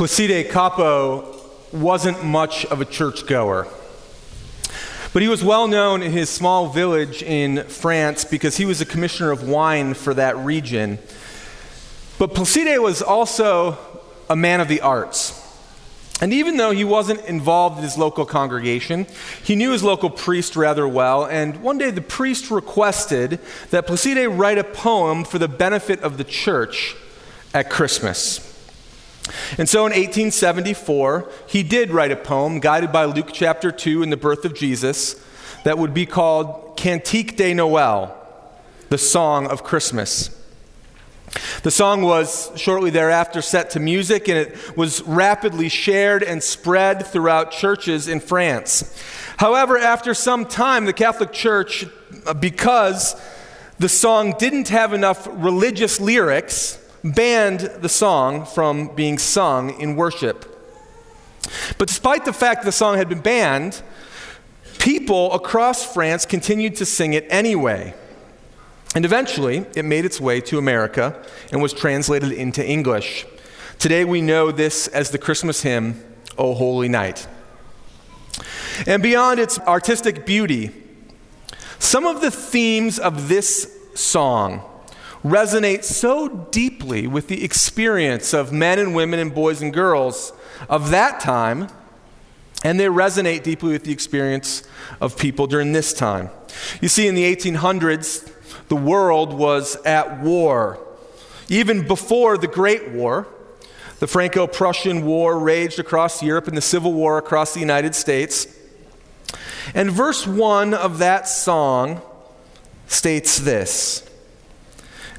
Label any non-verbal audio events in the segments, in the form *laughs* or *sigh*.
Placide Cappeau wasn't much of a churchgoer. But he was well known in his small village in France because he was a commissioner of wine for that region. But Placide was also a man of the arts. And even though he wasn't involved in his local congregation, he knew his local priest rather well. And one day the priest requested that Placide write a poem for the benefit of the church at Christmas. And so in 1874, he did write a poem guided by Luke chapter 2 in the birth of Jesus that would be called Cantique de Noël, the song of Christmas. The song was shortly thereafter set to music and it was rapidly shared and spread throughout churches in France. However, after some time, the Catholic Church, uh, because the song didn't have enough religious lyrics, banned the song from being sung in worship. But despite the fact the song had been banned, people across France continued to sing it anyway. And eventually, it made its way to America and was translated into English. Today, we know this as the Christmas hymn, O Holy Night. And beyond its artistic beauty, some of the themes of this song resonate so deeply with the experience of men and women and boys and girls of that time, and they resonate deeply with the experience of people during this time. You see, in the 1800s, the world was at war. Even before the Great War, the Franco Prussian War raged across Europe and the Civil War across the United States. And verse 1 of that song states this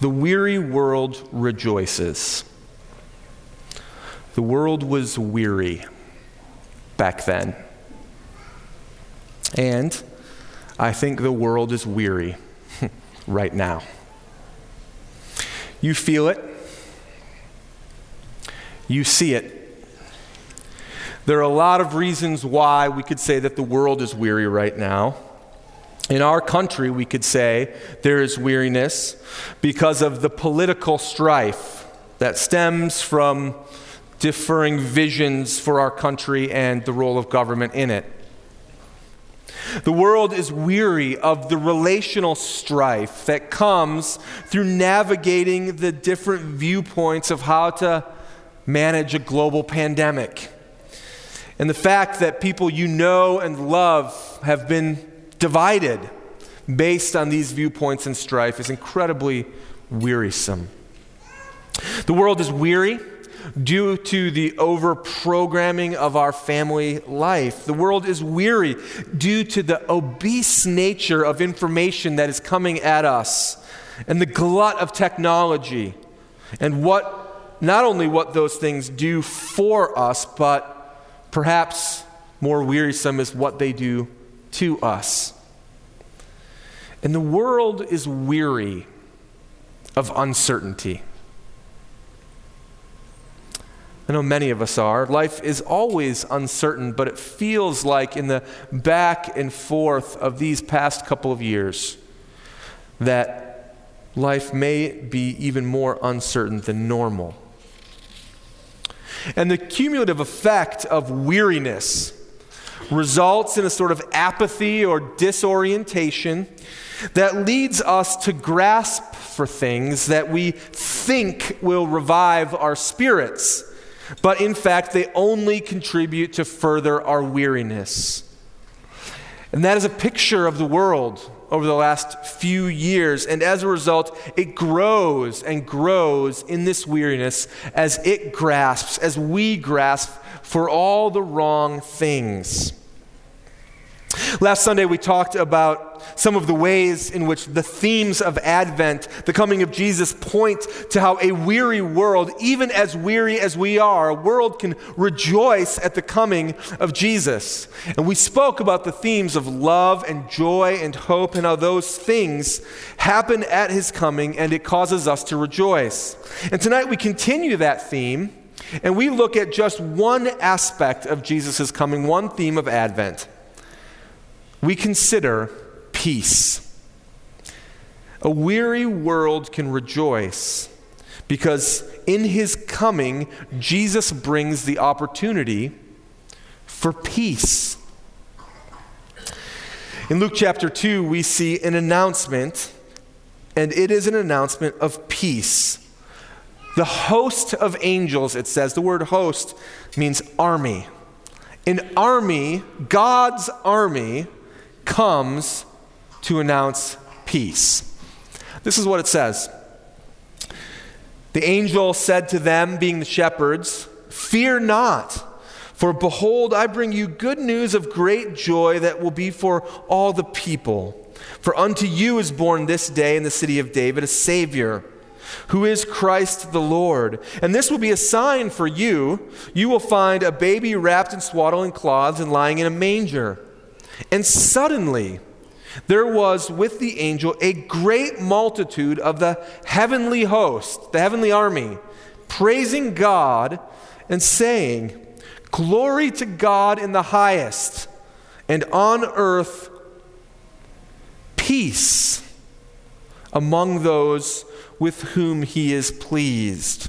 The weary world rejoices. The world was weary back then. And I think the world is weary *laughs* right now. You feel it, you see it. There are a lot of reasons why we could say that the world is weary right now. In our country, we could say there is weariness because of the political strife that stems from differing visions for our country and the role of government in it. The world is weary of the relational strife that comes through navigating the different viewpoints of how to manage a global pandemic. And the fact that people you know and love have been divided based on these viewpoints and strife is incredibly wearisome. The world is weary due to the over programming of our family life. The world is weary due to the obese nature of information that is coming at us and the glut of technology and what, not only what those things do for us, but perhaps more wearisome is what they do to us. And the world is weary of uncertainty. I know many of us are. Life is always uncertain, but it feels like in the back and forth of these past couple of years that life may be even more uncertain than normal. And the cumulative effect of weariness results in a sort of apathy or disorientation that leads us to grasp for things that we think will revive our spirits but in fact, they only contribute to further our weariness. And that is a picture of the world over the last few years. And as a result, it grows and grows in this weariness as it grasps, as we grasp for all the wrong things. Last Sunday, we talked about some of the ways in which the themes of Advent, the coming of Jesus, point to how a weary world, even as weary as we are, a world can rejoice at the coming of Jesus. And we spoke about the themes of love and joy and hope and how those things happen at his coming and it causes us to rejoice. And tonight we continue that theme and we look at just one aspect of Jesus' coming, one theme of Advent. We consider peace. A weary world can rejoice because in his coming, Jesus brings the opportunity for peace. In Luke chapter 2, we see an announcement, and it is an announcement of peace. The host of angels, it says, the word host means army. An army, God's army, comes to announce peace. This is what it says The angel said to them, being the shepherds, Fear not. For behold, I bring you good news of great joy that will be for all the people. For unto you is born this day in the city of David a Savior, who is Christ the Lord. And this will be a sign for you. You will find a baby wrapped in swaddling cloths and lying in a manger. And suddenly, there was with the angel a great multitude of the heavenly host, the heavenly army, praising God and saying, Glory to God in the highest, and on earth peace among those with whom he is pleased.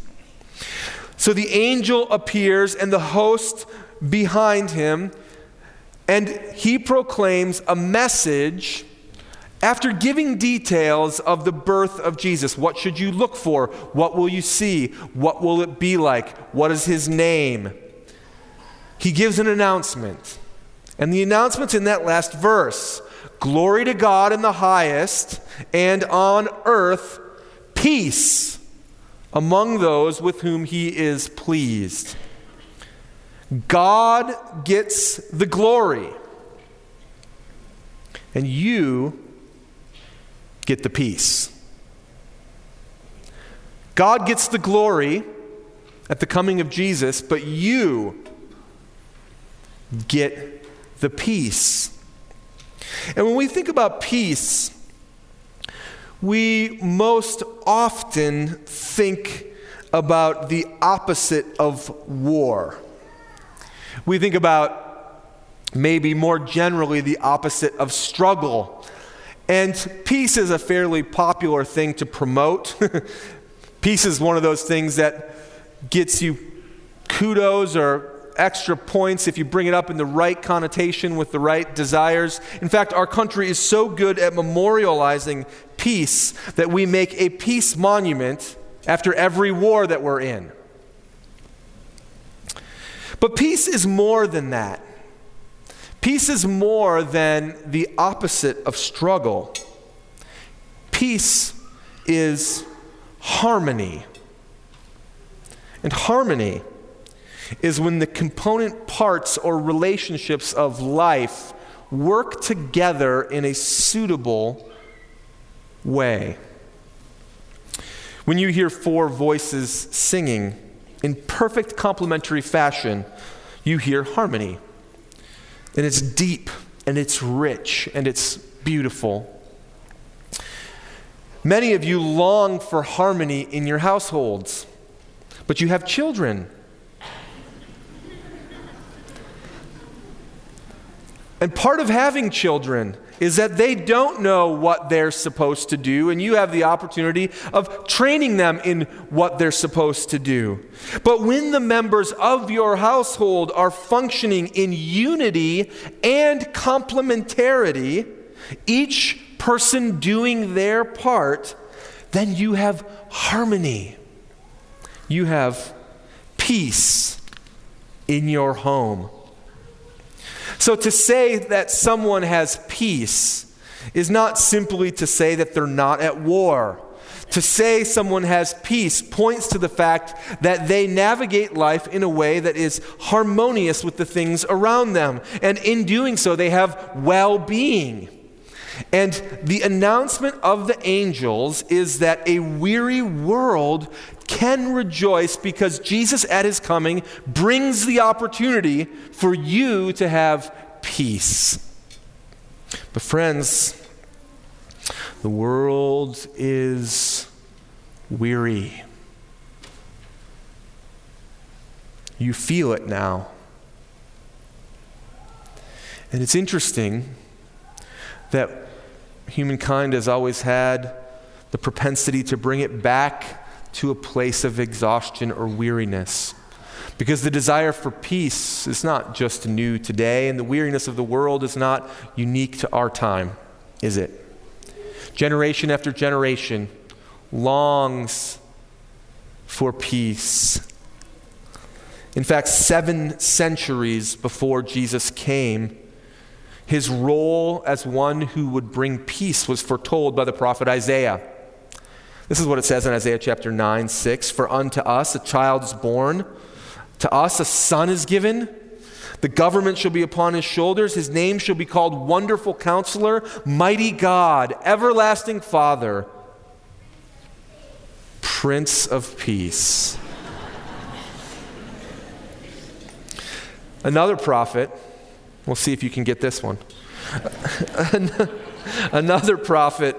So the angel appears, and the host behind him and he proclaims a message after giving details of the birth of Jesus. What should you look for? What will you see? What will it be like? What is his name? He gives an announcement. And the announcement's in that last verse Glory to God in the highest, and on earth, peace among those with whom he is pleased. God gets the glory, and you get the peace. God gets the glory at the coming of Jesus, but you get the peace. And when we think about peace, we most often think about the opposite of war. We think about maybe more generally the opposite of struggle. And peace is a fairly popular thing to promote. *laughs* peace is one of those things that gets you kudos or extra points if you bring it up in the right connotation with the right desires. In fact, our country is so good at memorializing peace that we make a peace monument after every war that we're in. But peace is more than that. Peace is more than the opposite of struggle. Peace is harmony. And harmony is when the component parts or relationships of life work together in a suitable way. When you hear four voices singing, in perfect complementary fashion, you hear harmony. And it's deep and it's rich and it's beautiful. Many of you long for harmony in your households, but you have children. And part of having children is that they don't know what they're supposed to do, and you have the opportunity of training them in what they're supposed to do. But when the members of your household are functioning in unity and complementarity, each person doing their part, then you have harmony. You have peace in your home. So to say that someone has peace is not simply to say that they're not at war. To say someone has peace points to the fact that they navigate life in a way that is harmonious with the things around them. And in doing so, they have well being. And the announcement of the angels is that a weary world can rejoice because Jesus at his coming brings the opportunity for you to have peace. But, friends, the world is weary. You feel it now. And it's interesting that humankind has always had the propensity to bring it back to a place of exhaustion or weariness. Because the desire for peace is not just new today, and the weariness of the world is not unique to our time, is it? Generation after generation longs for peace. In fact, seven centuries before Jesus came, his role as one who would bring peace was foretold by the prophet Isaiah. This is what it says in Isaiah chapter 9, 6 For unto us a child is born, to us a son is given. The government shall be upon his shoulders. His name shall be called Wonderful Counselor, Mighty God, Everlasting Father, Prince of Peace. Another prophet, we'll see if you can get this one. *laughs* Another prophet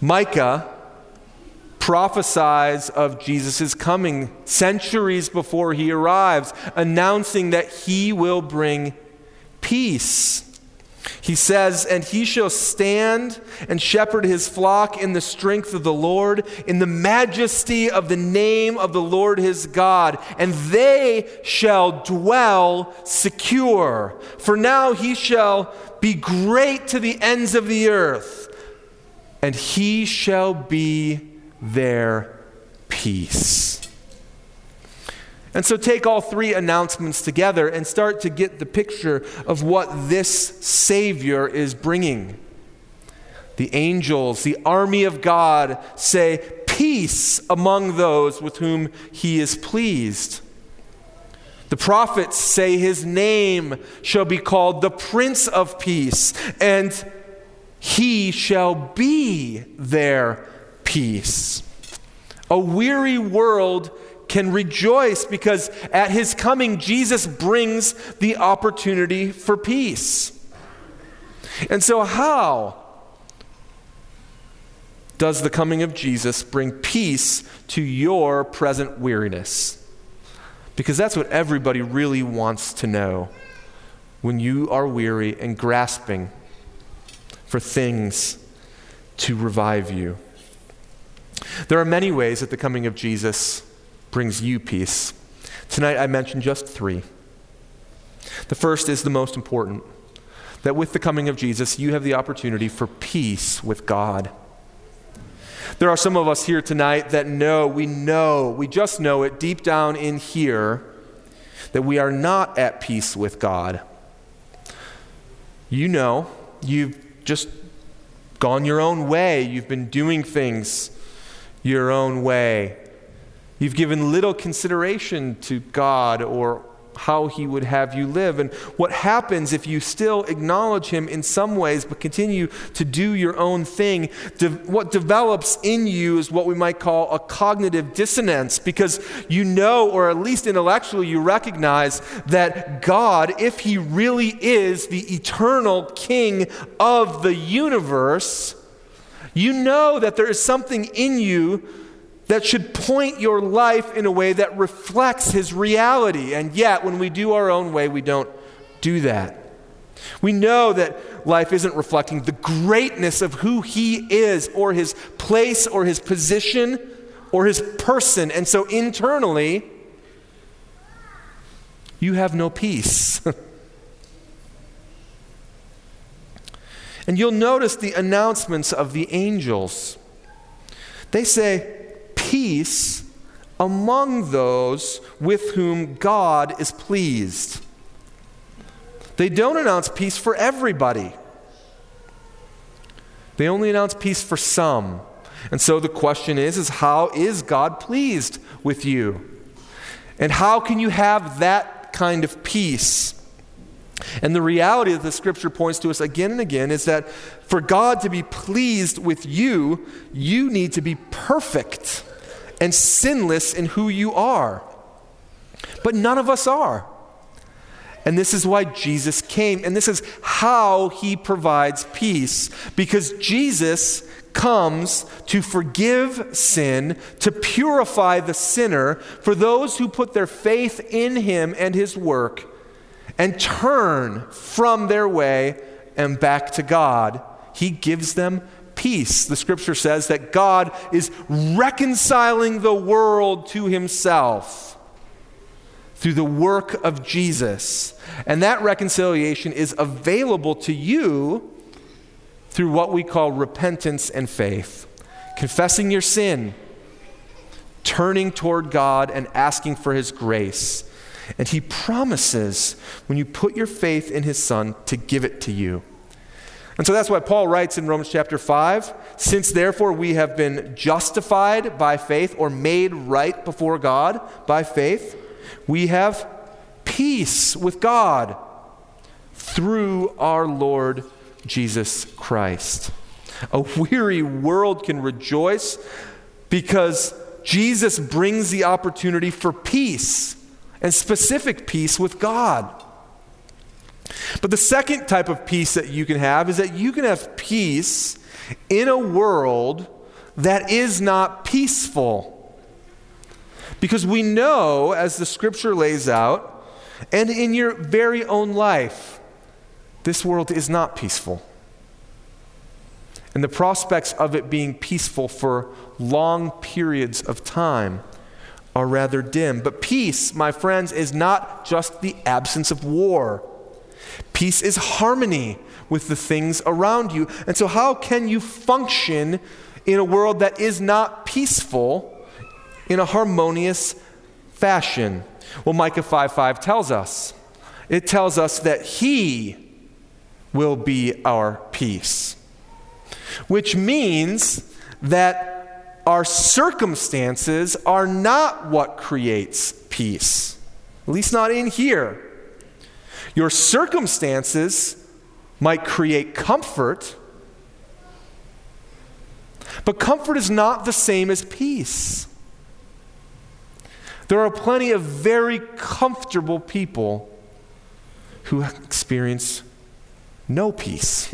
Micah prophesies of Jesus' coming centuries before he arrives, announcing that he will bring peace. He says, And he shall stand and shepherd his flock in the strength of the Lord, in the majesty of the name of the Lord his God, and they shall dwell secure. For now he shall be great to the ends of the earth and he shall be their peace. And so take all three announcements together and start to get the picture of what this Savior is bringing. The angels, the army of God say, Peace among those with whom he is pleased. The prophets say his name shall be called the Prince of Peace. And he shall be their peace. A weary world can rejoice because at his coming, Jesus brings the opportunity for peace. And so, how does the coming of Jesus bring peace to your present weariness? Because that's what everybody really wants to know when you are weary and grasping for things to revive you. There are many ways that the coming of Jesus brings you peace. Tonight I mentioned just three. The first is the most important that with the coming of Jesus, you have the opportunity for peace with God. There are some of us here tonight that know, we know, we just know it deep down in here that we are not at peace with God. You know, you've just gone your own way. You've been doing things your own way. You've given little consideration to God or how he would have you live. And what happens if you still acknowledge him in some ways but continue to do your own thing? De- what develops in you is what we might call a cognitive dissonance because you know, or at least intellectually, you recognize that God, if he really is the eternal king of the universe, you know that there is something in you that should point your life in a way that reflects his reality. And yet, when we do our own way, we don't do that. We know that life isn't reflecting the greatness of who he is, or his place, or his position, or his person. And so, internally, you have no peace. *laughs* and you'll notice the announcements of the angels. They say, peace among those with whom God is pleased. They don't announce peace for everybody, they only announce peace for some. And so the question is, is how is God pleased with you? And how can you have that kind of peace? And the reality that the scripture points to us again and again is that for God to be pleased with you, you need to be perfect and sinless in who you are. But none of us are. And this is why Jesus came. And this is how he provides peace. Because Jesus comes to forgive sin, to purify the sinner for those who put their faith in him and his work and turn from their way and back to God. He gives them peace. The scripture says that God is reconciling the world to himself through the work of Jesus. And that reconciliation is available to you through what we call repentance and faith. Confessing your sin, turning toward God, and asking for His grace. And He promises, when you put your faith in His Son, to give it to you. And so that's why Paul writes in Romans chapter 5 Since therefore we have been justified by faith or made right before God by faith, we have peace with God through our Lord Jesus Christ. A weary world can rejoice because Jesus brings the opportunity for peace and specific peace with God. But the second type of peace that you can have is that you can have peace in a world that is not peaceful. Because we know, as the scripture lays out, and in your very own life, this world is not peaceful. And the prospects of it being peaceful for long periods of time are rather dim. But peace, my friends, is not just the absence of war. Peace is harmony with the things around you. And so, how can you function in a world that is not peaceful in a harmonious fashion? Well, Micah 5 5 tells us. It tells us that He will be our peace. Which means that our circumstances are not what creates peace, at least not in here. Your circumstances might create comfort, but comfort is not the same as peace. There are plenty of very comfortable people who experience no peace.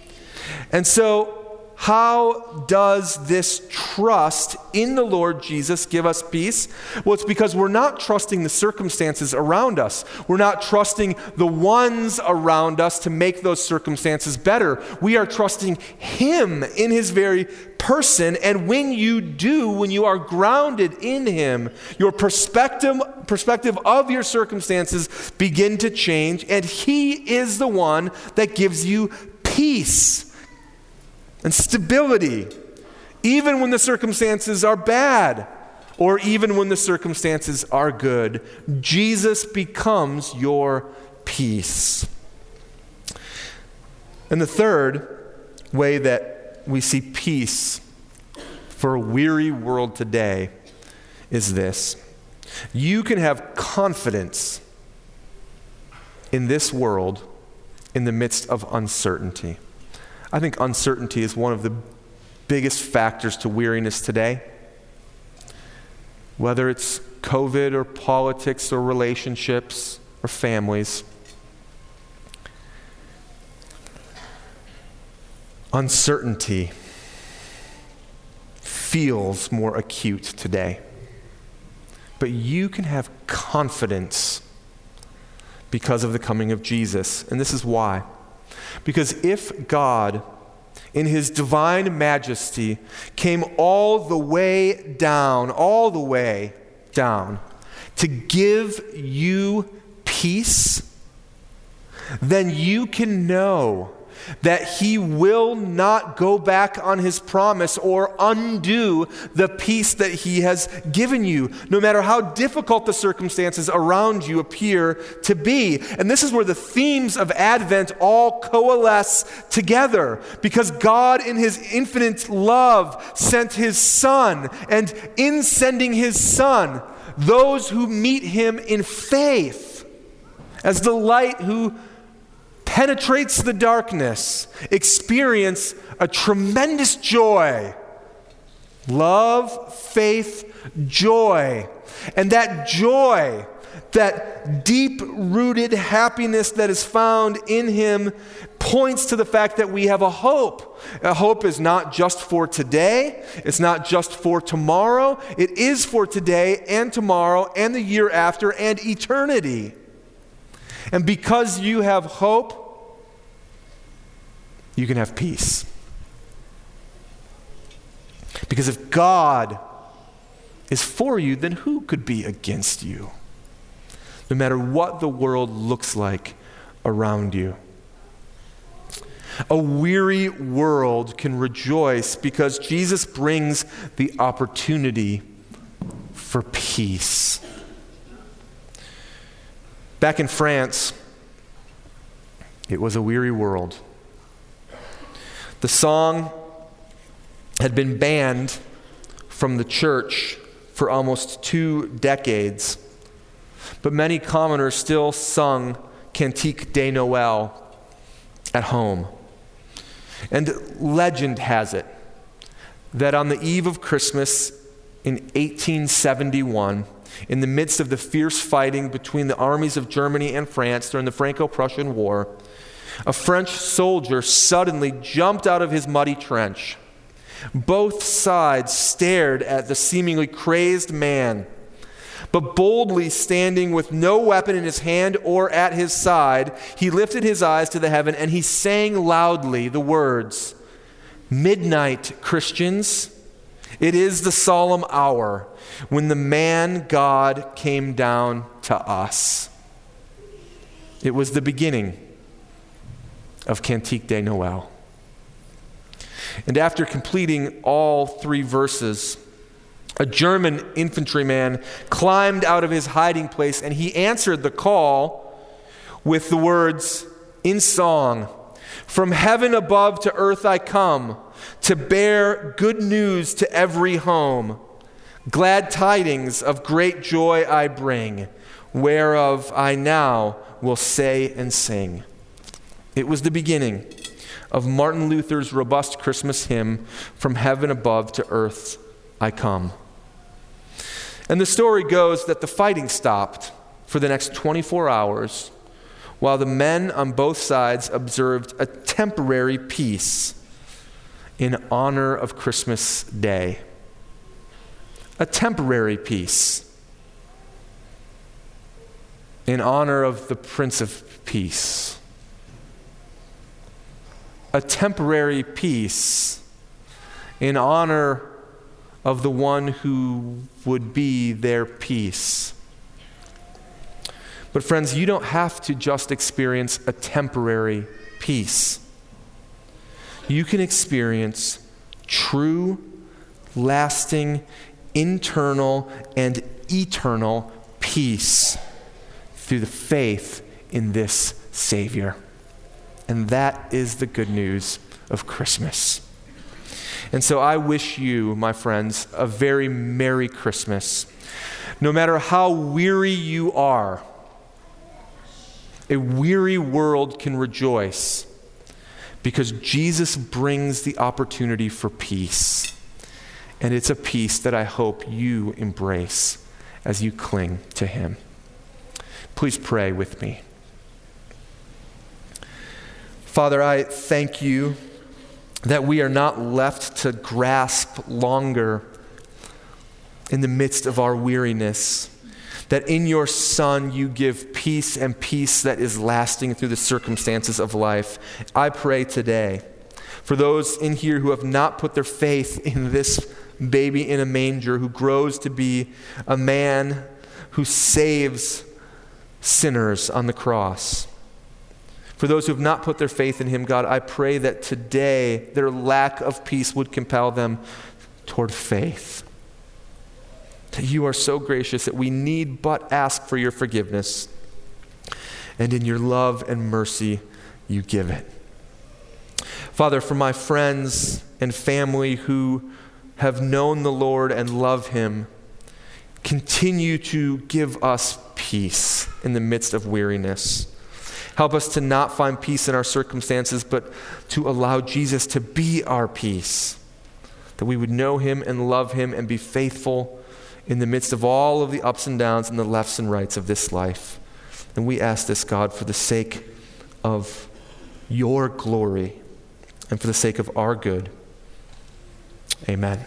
*laughs* and so, how does this trust in the Lord Jesus give us peace? Well, it's because we're not trusting the circumstances around us. We're not trusting the ones around us to make those circumstances better. We are trusting Him in His very person. And when you do, when you are grounded in Him, your perspective, perspective of your circumstances begin to change. And He is the one that gives you peace and stability, even when the circumstances are bad or even when the circumstances are good. Jesus becomes your peace. And the third way that we see peace for a weary world today is this you can have confidence in this world in the midst of uncertainty. I think uncertainty is one of the biggest factors to weariness today. Whether it's COVID or politics or relationships or families. Uncertainty feels more acute today. But you can have confidence because of the coming of Jesus. And this is why. Because if God, in his divine majesty, came all the way down, all the way down, to give you peace, then you can know that he will not go back on his promise or undo the peace that he has given you, no matter how difficult the circumstances around you appear to be. And this is where the themes of Advent all coalesce together because God, in his infinite love, sent his Son. And in sending his Son, those who meet him in faith, as the light who penetrates the darkness, experience a tremendous joy. Love, faith, joy. And that joy, that deep rooted happiness that is found in Him, points to the fact that we have a hope. A hope is not just for today, it's not just for tomorrow, it is for today and tomorrow and the year after and eternity. And because you have hope, you can have peace. Because if God is for you, then who could be against you? No matter what the world looks like around you. A weary world can rejoice because Jesus brings the opportunity for peace. Back in France, it was a weary world. The song had been banned from the church for almost two decades, but many commoners still sung Cantique de Noël at home. And legend has it that on the eve of Christmas in 1871, in the midst of the fierce fighting between the armies of Germany and France during the Franco Prussian War, a French soldier suddenly jumped out of his muddy trench. Both sides stared at the seemingly crazed man. But boldly standing with no weapon in his hand or at his side, he lifted his eyes to the heaven and he sang loudly the words Midnight, Christians. It is the solemn hour when the man God came down to us. It was the beginning of Cantique de Noël. And after completing all three verses, a German infantryman climbed out of his hiding place and he answered the call with the words in song From heaven above to earth I come to bear good news to every home. Glad tidings of great joy I bring, whereof I now will say and sing. It was the beginning of Martin Luther's robust Christmas hymn, From Heaven Above to Earth I Come. And the story goes that the fighting stopped for the next 24 hours while the men on both sides observed a temporary peace in honor of Christmas Day. A temporary peace in honor of the Prince of Peace a temporary peace in honor of the one who would be their peace. But, friends, you don't have to just experience a temporary peace. You can experience true, lasting, internal, and eternal peace through the faith in this Savior. And that is the good news of Christmas. And so I wish you, my friends, a very Merry Christmas. No matter how weary you are, a weary world can rejoice because Jesus brings the opportunity for peace. And it's a peace that I hope you embrace as you cling to Him. Please pray with me. Father, I thank you that we are not left to grasp longer in the midst of our weariness. That in your Son you give peace and peace that is lasting through the circumstances of life. I pray today for those in here who have not put their faith in this baby in a manger who grows to be a man who saves sinners on the cross For those who have not put their faith in him, God, I pray that today their lack of peace would compel them toward faith. That you are so gracious that we need but ask for your forgiveness. And in your love and mercy, you give it. Father, for my friends and family who have known the Lord and love him, continue to give us peace in the midst of weariness. Help us to not find peace in our circumstances, but to allow Jesus to be our peace. That we would know him and love him and be faithful in the midst of all of the ups and downs and the lefts and rights of this life. And we ask this, God, for the sake of your glory and for the sake of our good. Amen.